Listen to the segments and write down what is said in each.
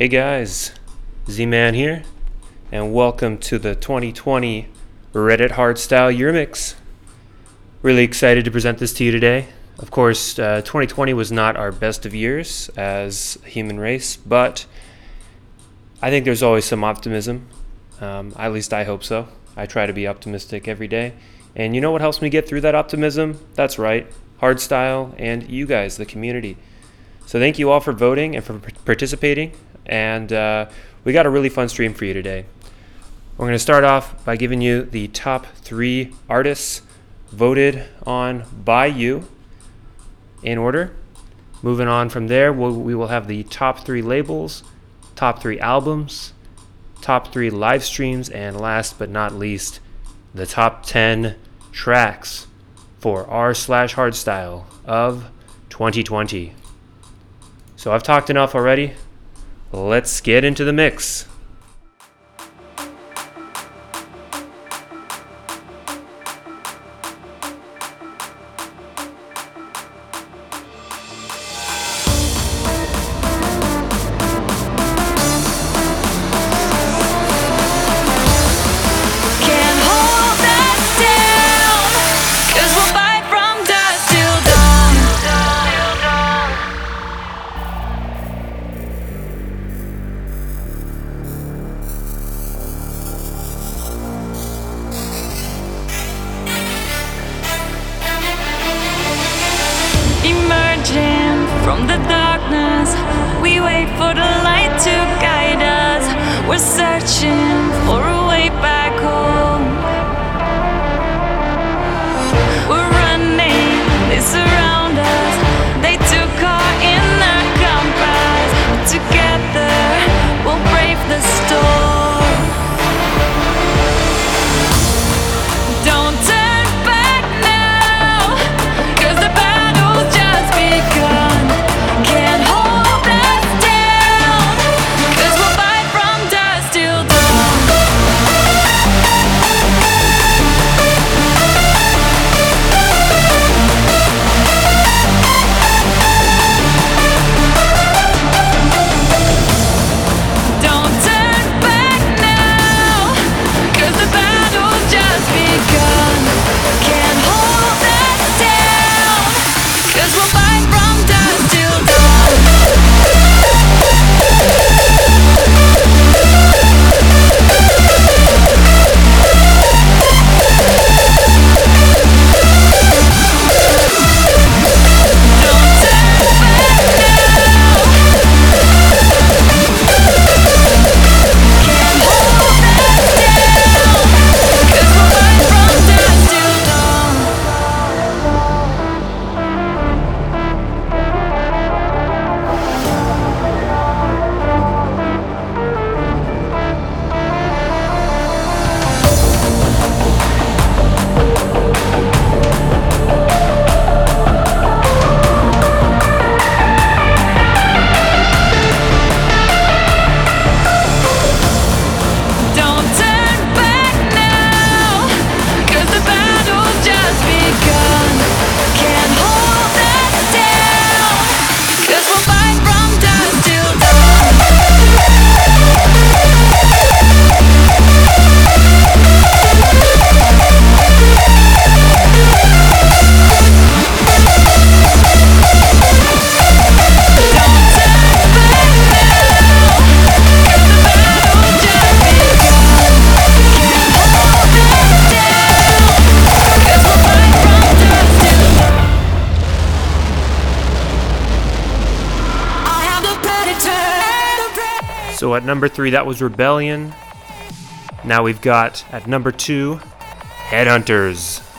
Hey guys, Z Man here, and welcome to the 2020 Reddit Hardstyle Year Mix. Really excited to present this to you today. Of course, uh, 2020 was not our best of years as a human race, but I think there's always some optimism. Um, at least I hope so. I try to be optimistic every day. And you know what helps me get through that optimism? That's right, Hardstyle and you guys, the community. So thank you all for voting and for participating and uh, we got a really fun stream for you today. We're going to start off by giving you the top three artists voted on by you in order. Moving on from there, we'll, we will have the top three labels, top three albums, top three live streams, and last but not least, the top 10 tracks for r slash hardstyle of 2020. So I've talked enough already. Let's get into the mix. Three, that was Rebelion. Now we've got at number two, Headhunterz.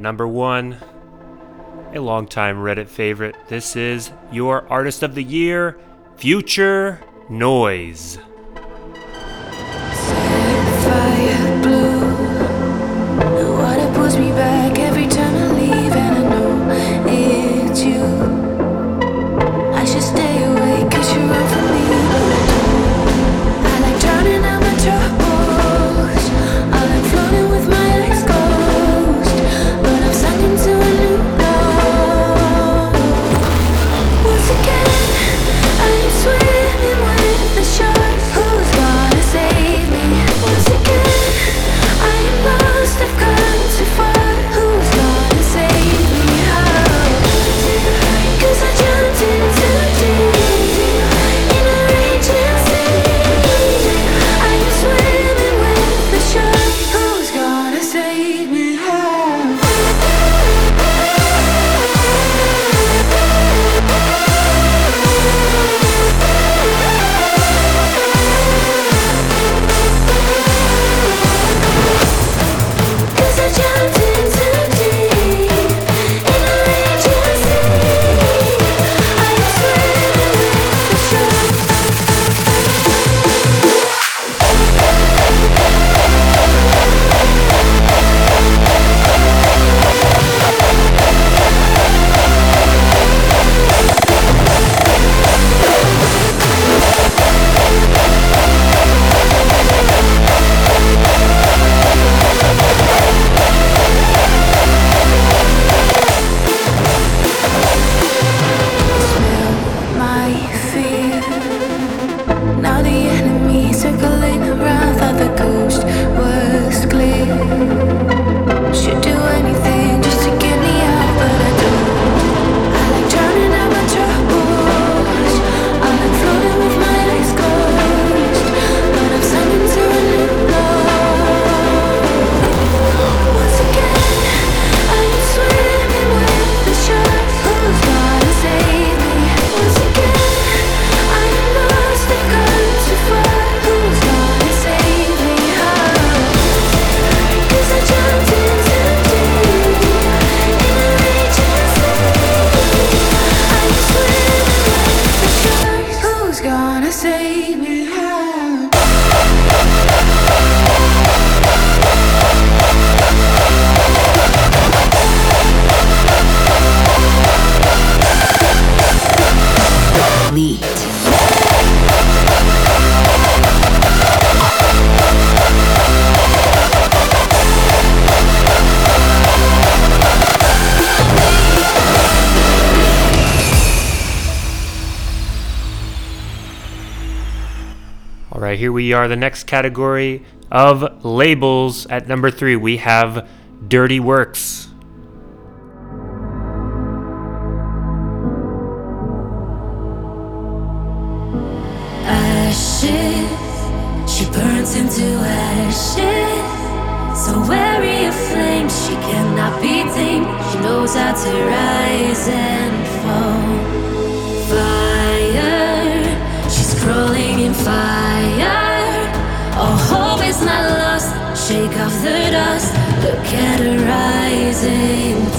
at number one, a longtime Reddit favorite. This is your artist of the year, Phuture Noize. we are the next category of labels. At number three, we have Dirty Workz. the dust. Look at her rising.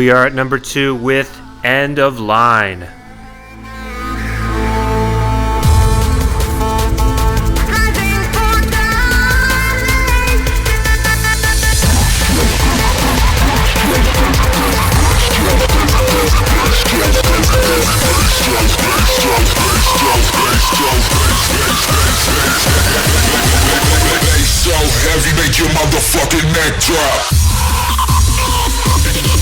We are at number two with End of Line. so heavy, make your motherfucking neck drop.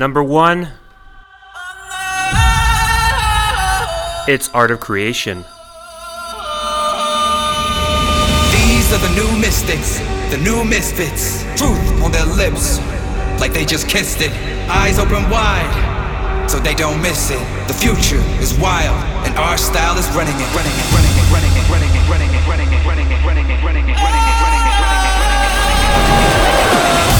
Number one, it's Art of Creation. These are the new mystics, the new misfits. Truth on their lips, like they just kissed it. Eyes open wide, so they don't miss it. The future is wild, and our style is running it, running it, running it, running it, running it, running it, running it, running it, running it, running it, running it, running it, running it,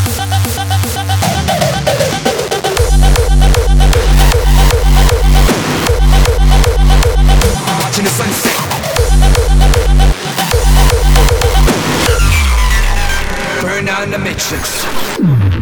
Six.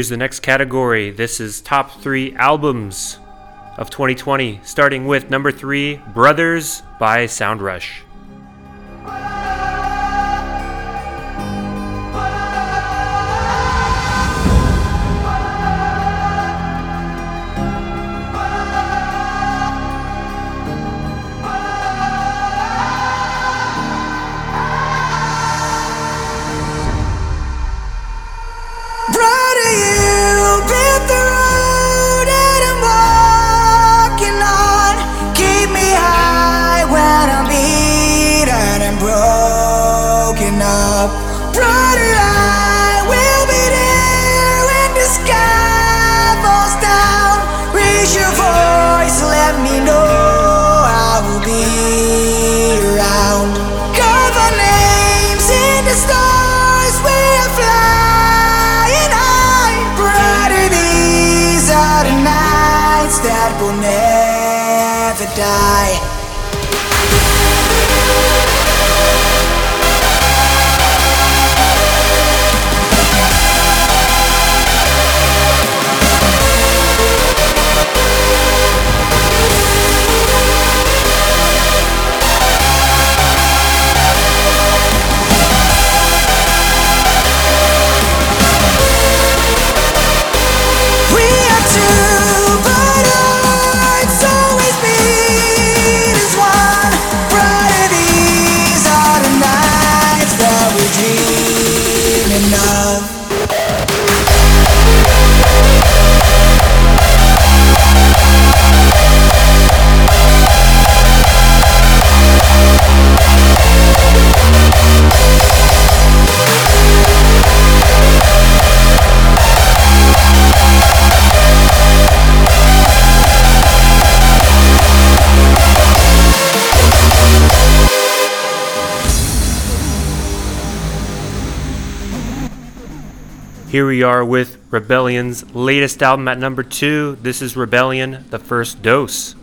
Here's the next category. This is top three albums of 2020, starting with number three Brothers by Sound Rush. Here we are with Rebelion's latest album at number two. This is Rebelion, the first dose.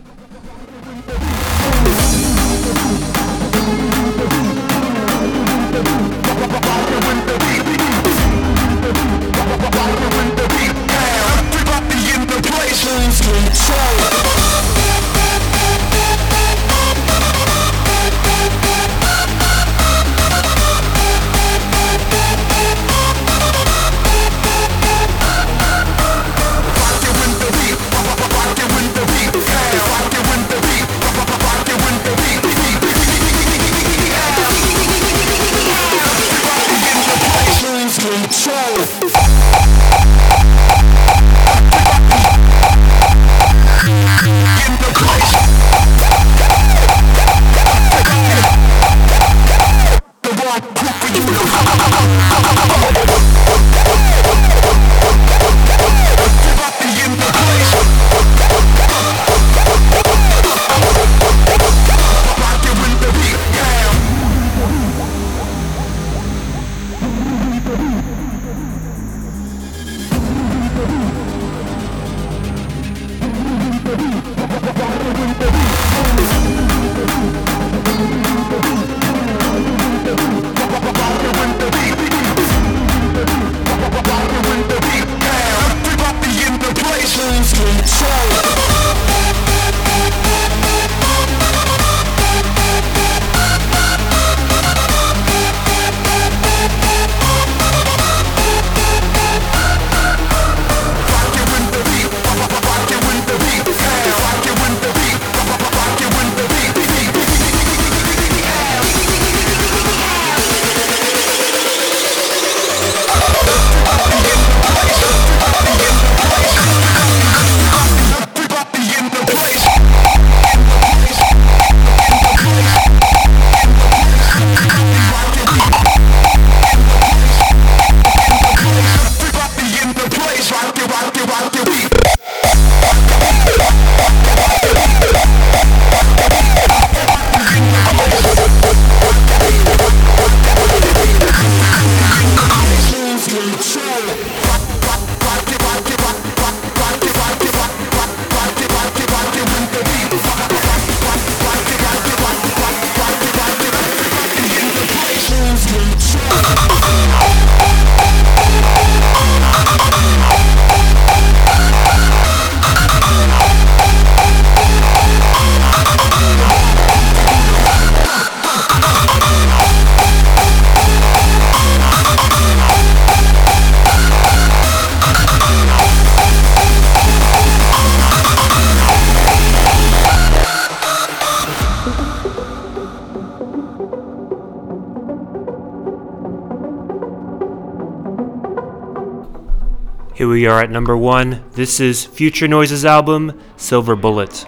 We are at number one. This is Phuture Noize's album, Silver Bullet.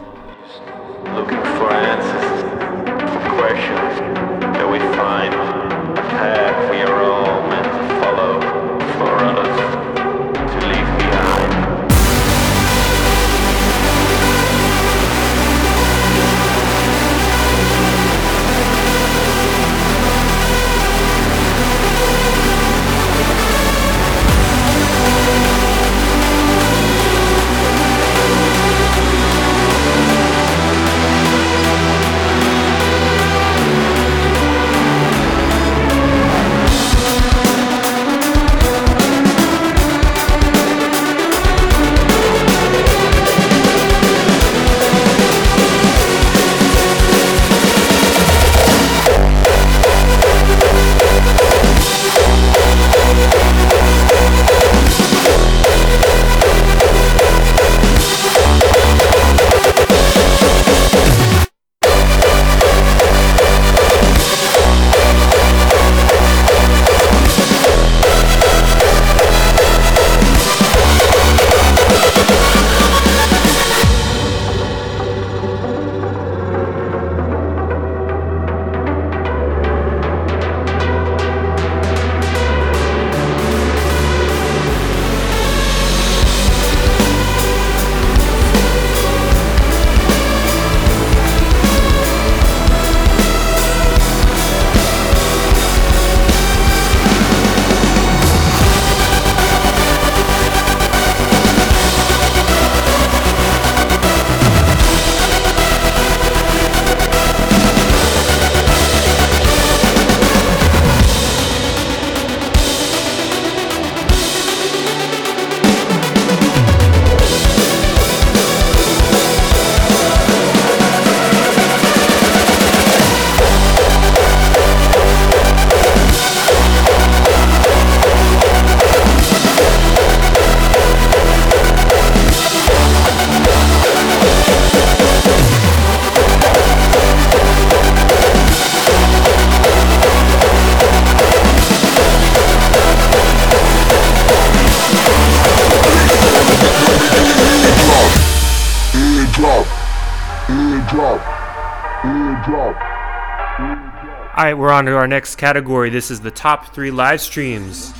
On to our next category. This is the top three live streams.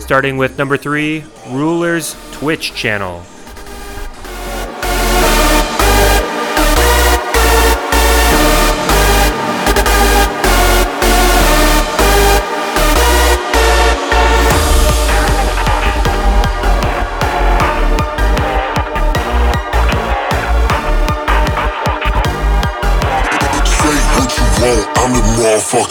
Starting with number three, Rooler's Twitch channel. Say what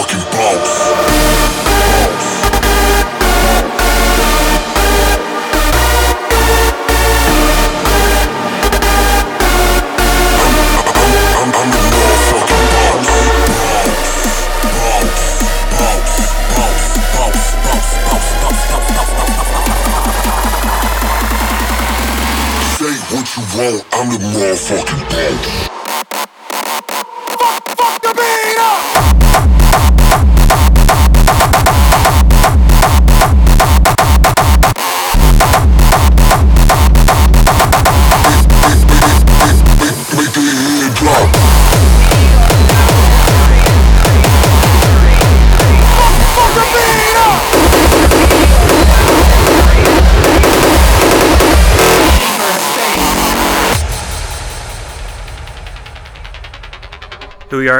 Walking.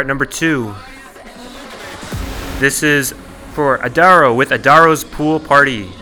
At number two. This is for Adaro with Adaro's Pool Party.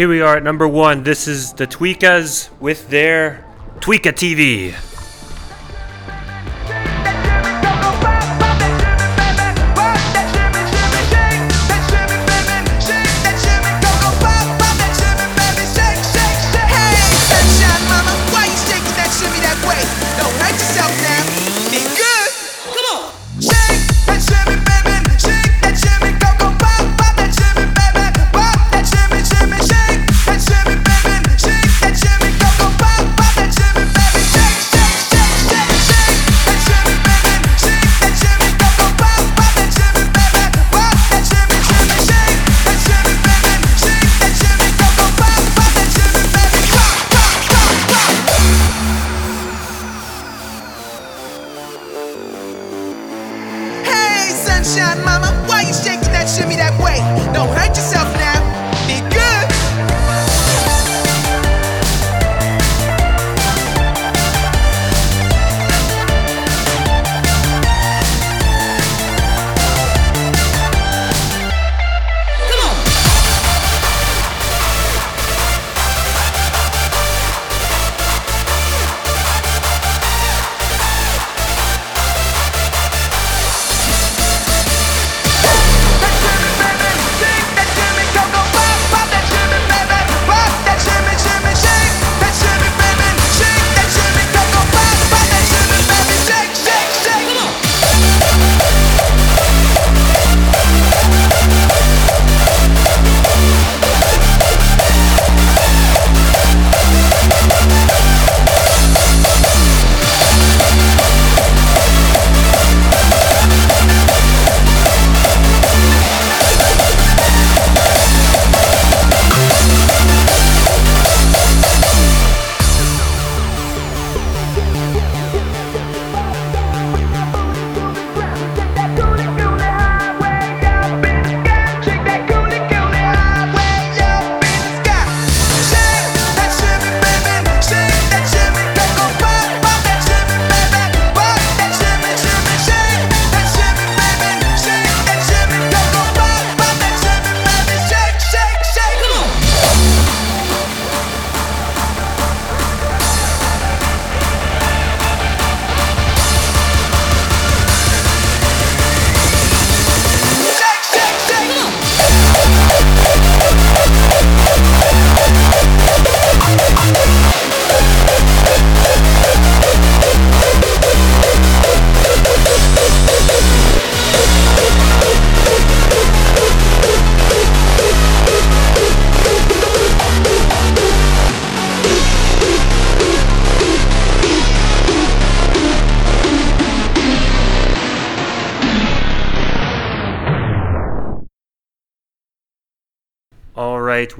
Here we are at number one. This is the Tweekaz with their Tweeka TV.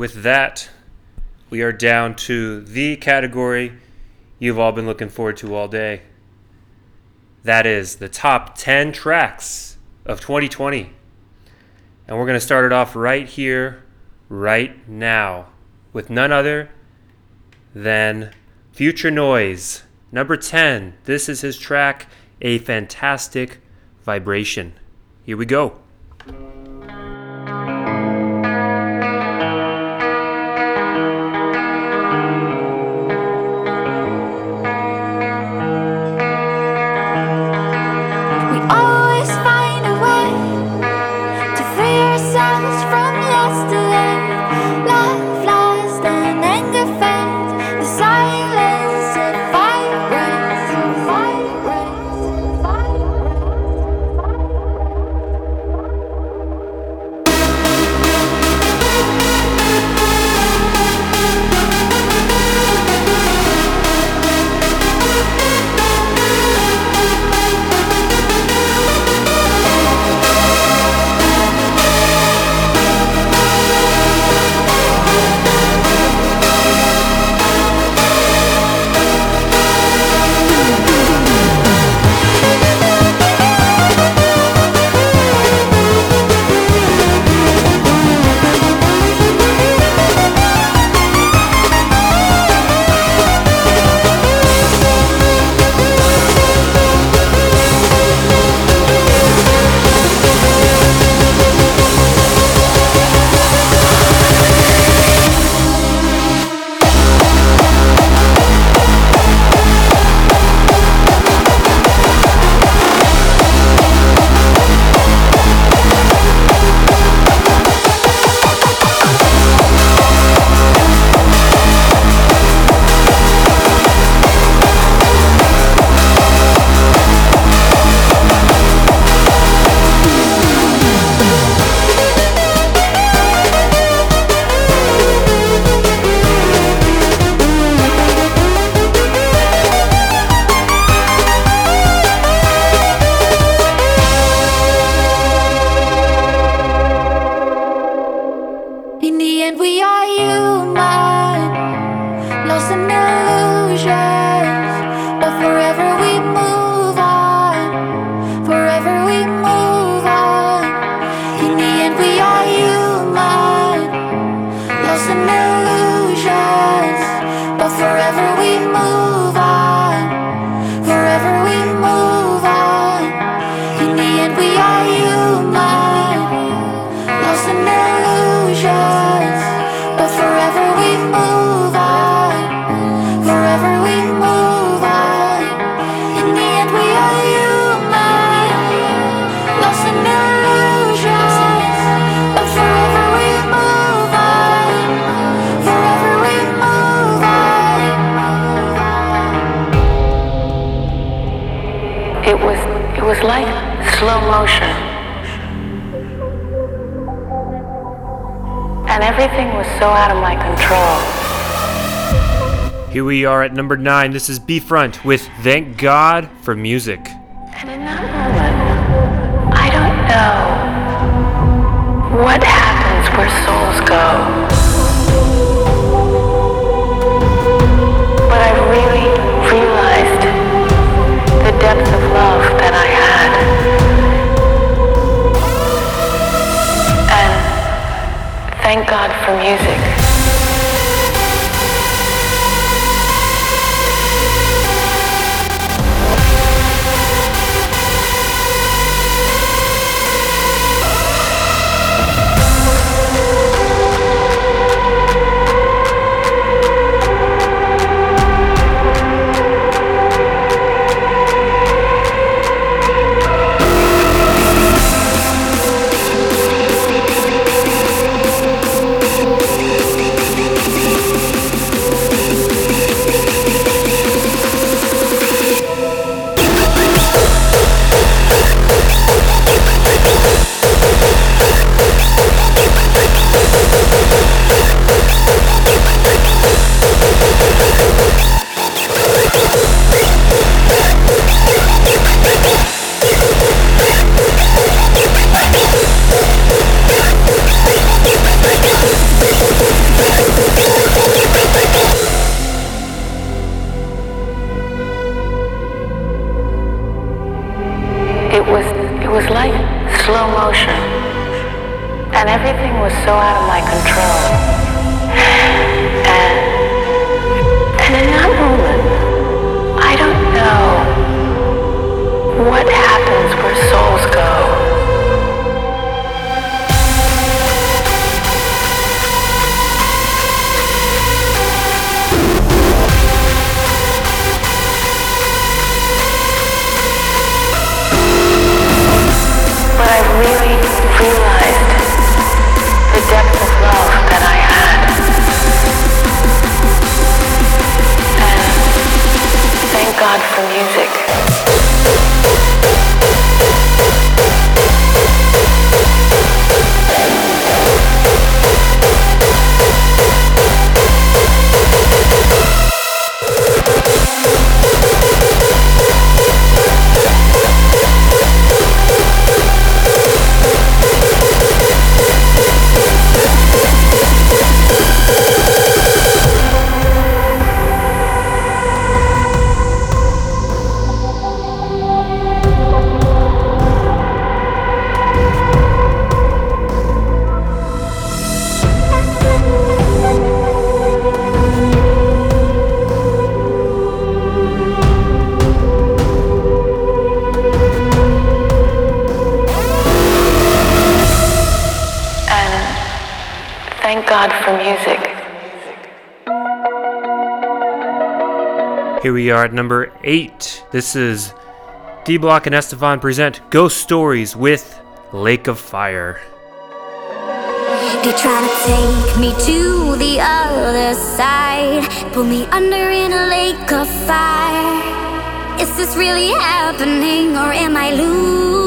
That, we are down to the category you've all been looking forward to all day. That is the top 10 tracks of 2020. And we're going to start it off right here, right now, with none other than Phuture Noize. Number 10. This is his track, A Fantastic Vibration. Here we go. Here we are at number 9. This is B-Front with Thank God for Music. And in that moment, I don't know what happens where souls go. But I really realized the depth of love that I had. And thank God for music. like slow motion. And everything was so out of my control. And, and in that moment, I don't know what happened. Music. Here we are at number eight. This is D-Block and S-te-Fan present Ghost Stories with Lake of Fire. They try to take me to the other side, pull me under in a lake of fire. Is this really happening, or am I losing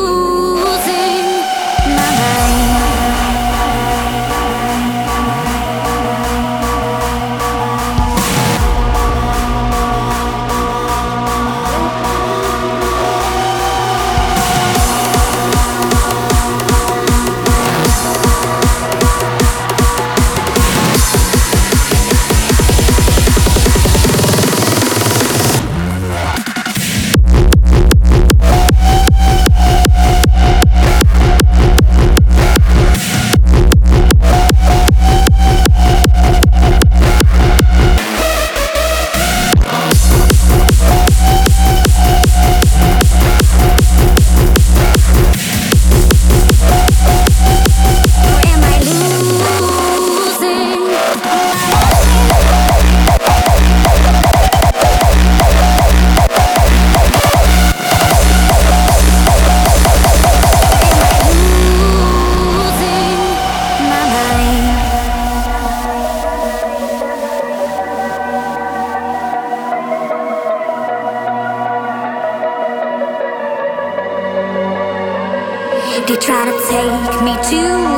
take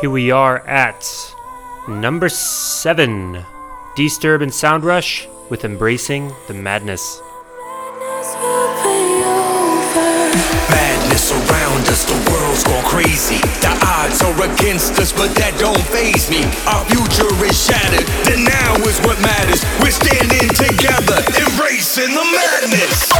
Here we are at number seven D-Sturb and Sound Rush with Embracing the Madness. Madness around us, the world's gone crazy. The odds are against us, but that don't phase me. Our future is shattered, the now is what matters. We're standing together, embracing the madness.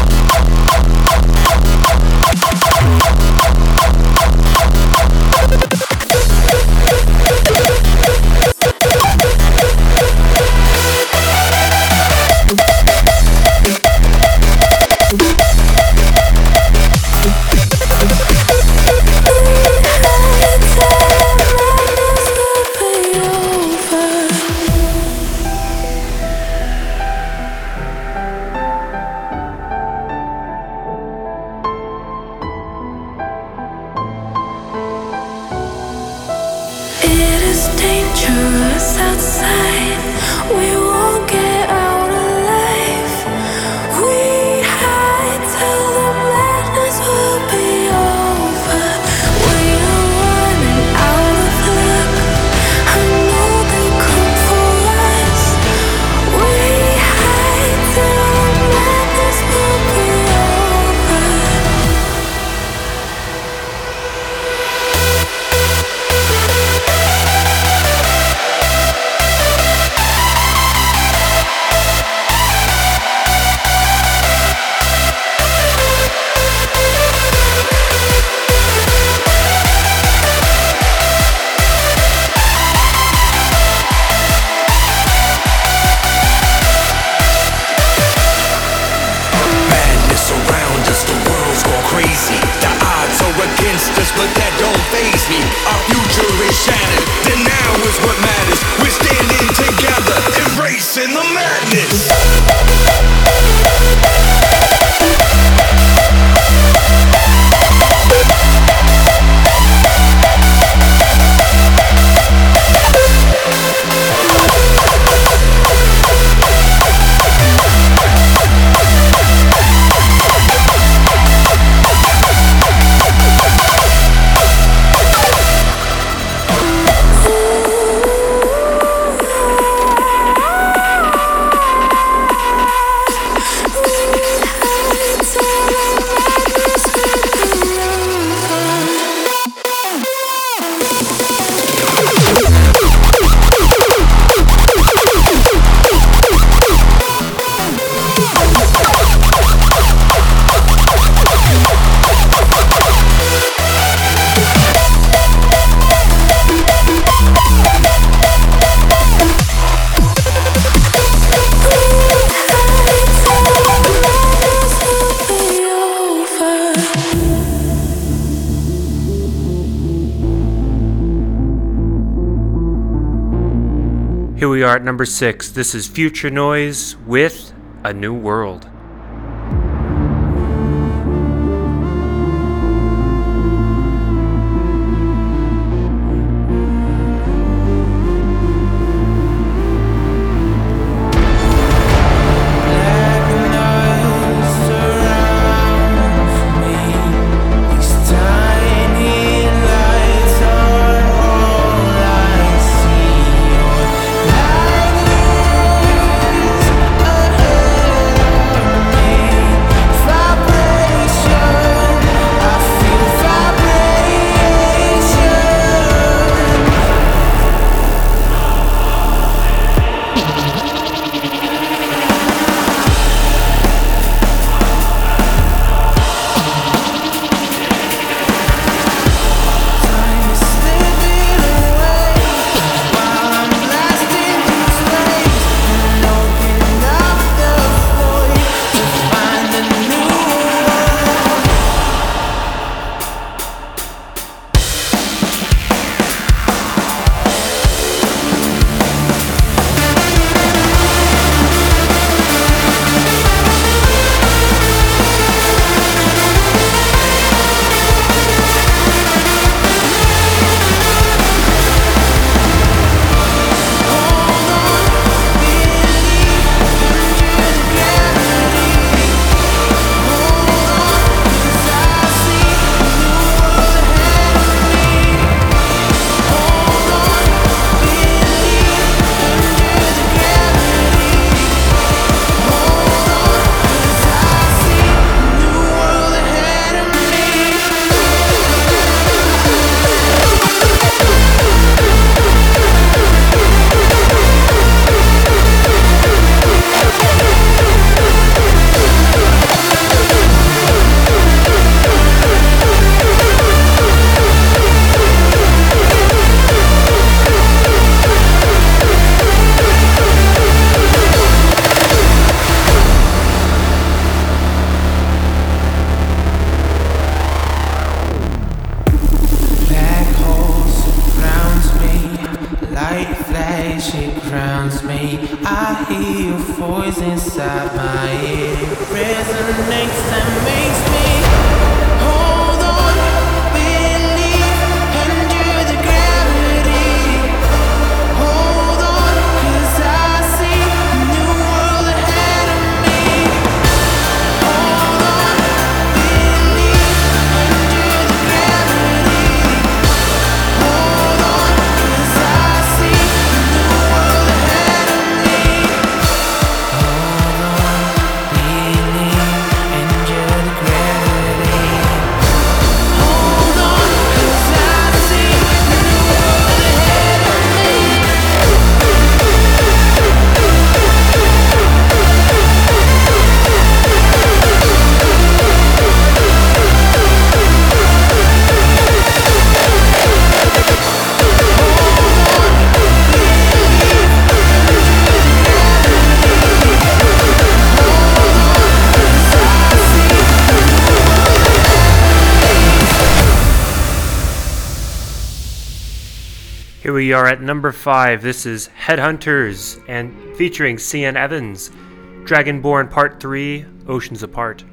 Number six. This is Phuture Noize with A New World. Here we are at number five. This is Headhunterz and featuring Sian Evans, Dragonborn Part 3, Oceans Apart.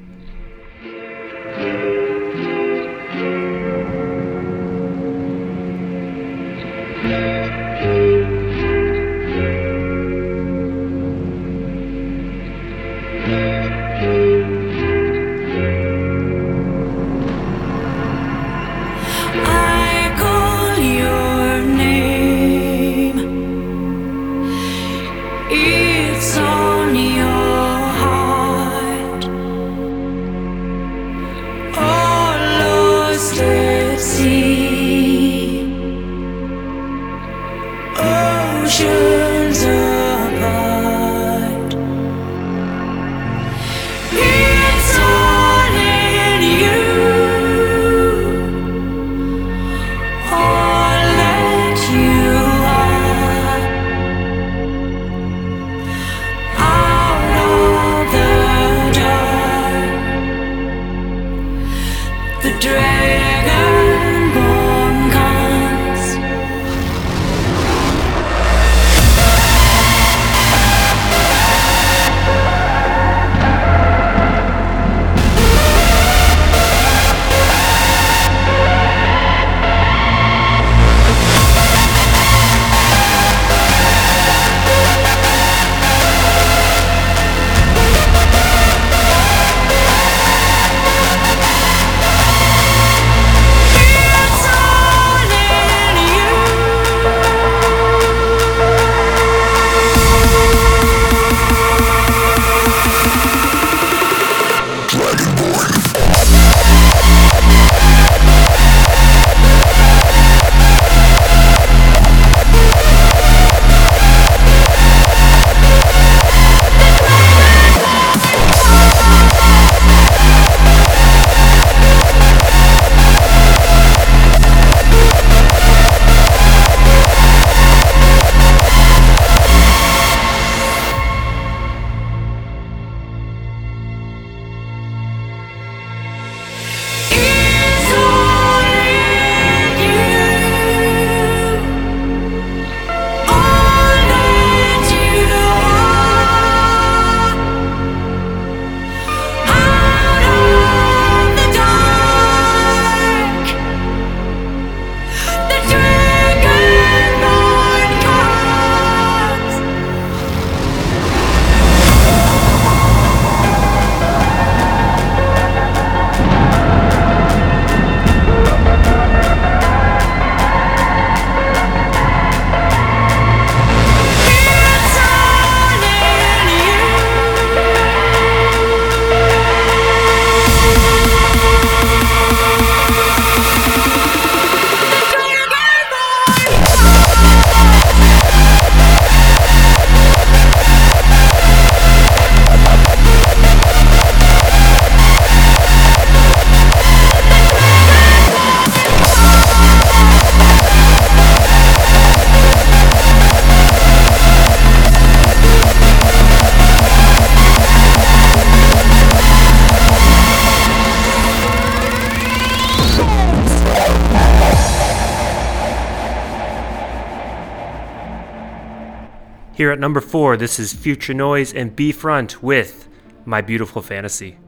at number four, this is Phuture Noize and B-Front with My Beautiful Fantasy.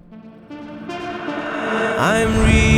I'm real.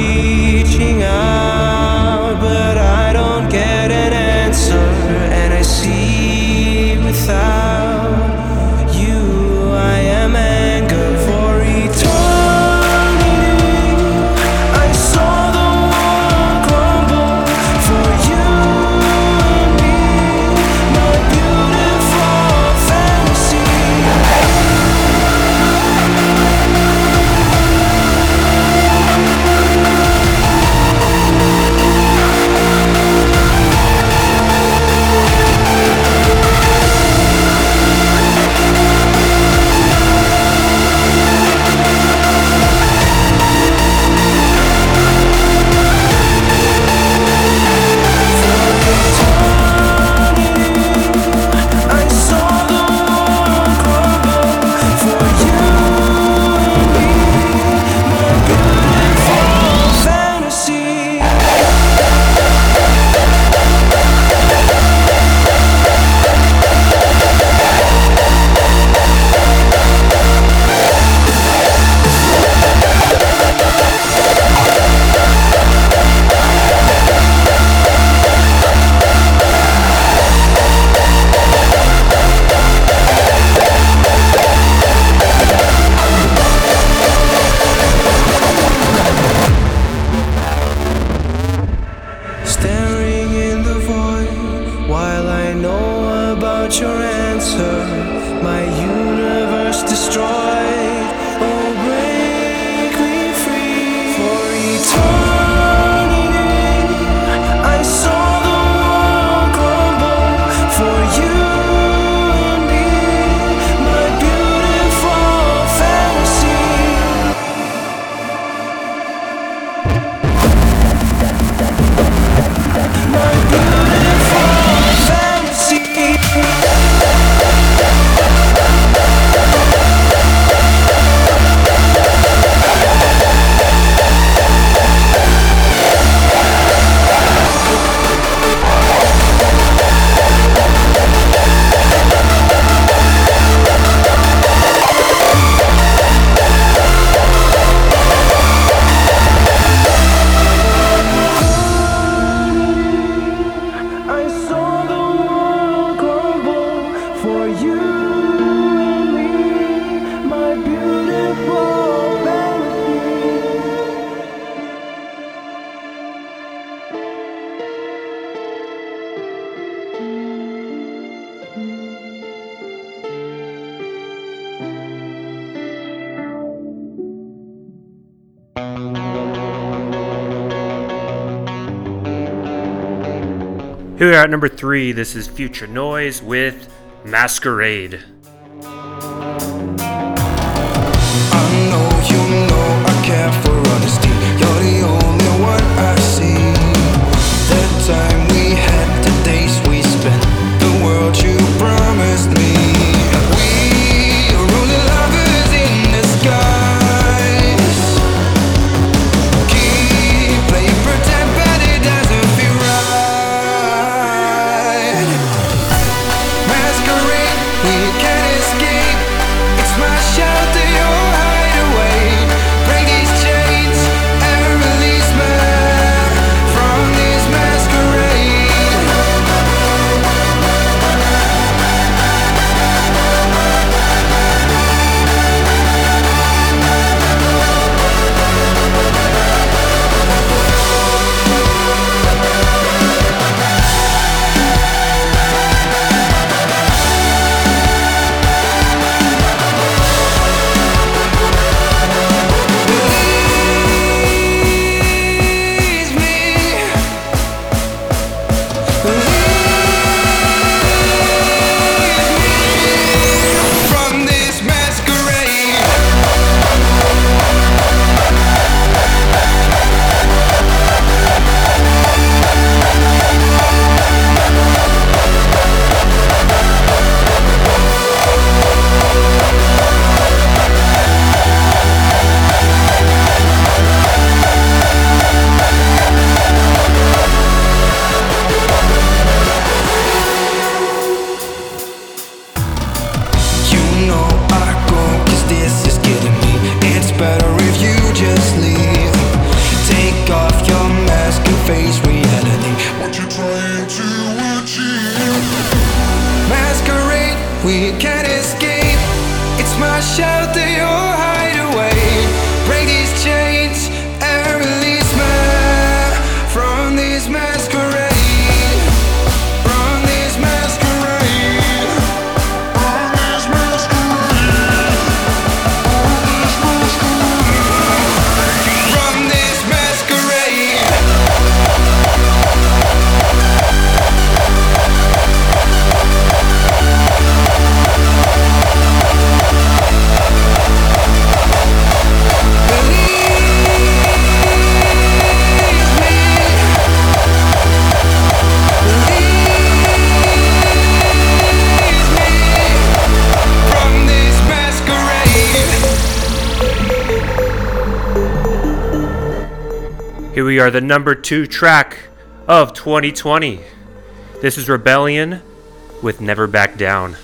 Here we are at number three. This is Phuture Noize with Masquerade. Man. are the number two track of 2020. This is Rebelion with Never Back Down.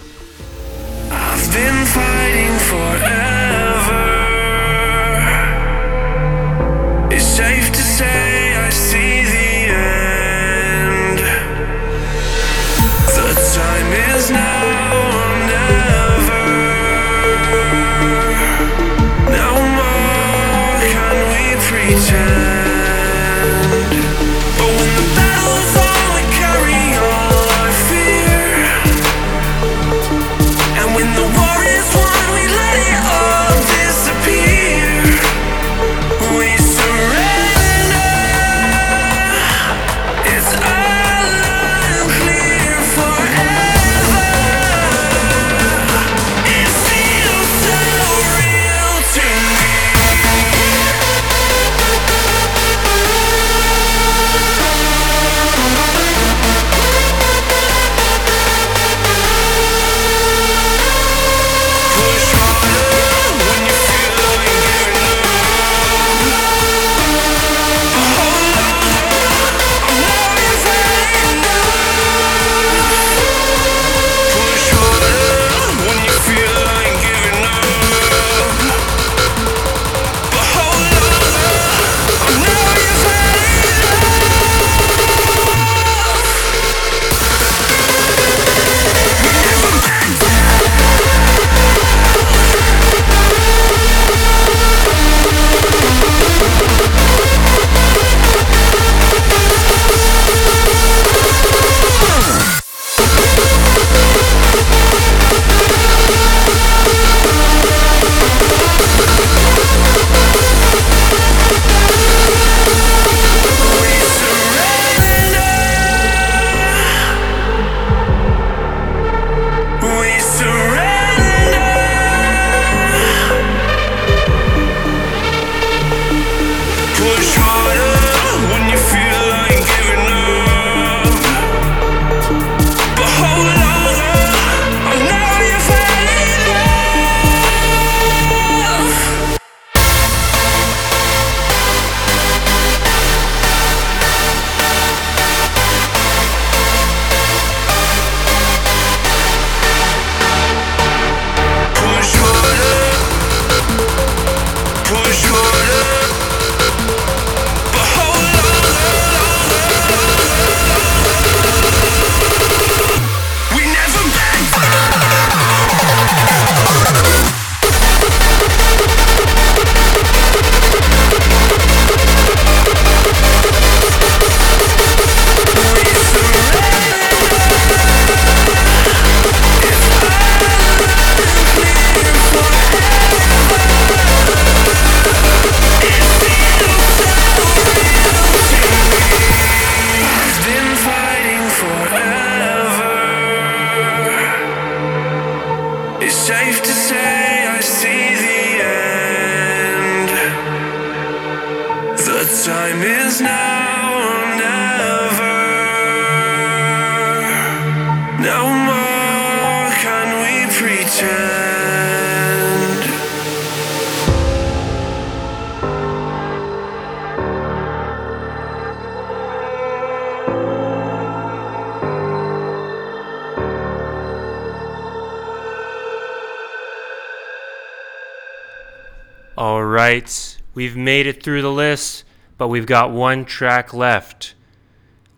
All right, we've made it through the list, but we've got one track left.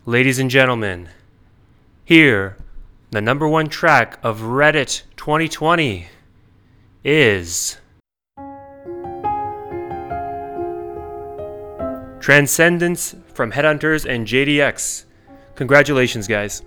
Ladies and gentlemen, here, the number one track of Reddit 2020 is Transcendence from Headhunterz and JDX. Congratulations, guys.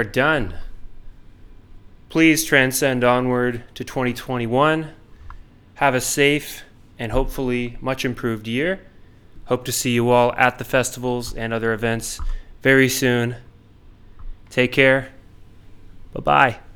are done. Please transcend onward to 2021. Have a safe and hopefully much improved year. Hope to see you all at the festivals and other events very soon. Take care. Bye bye.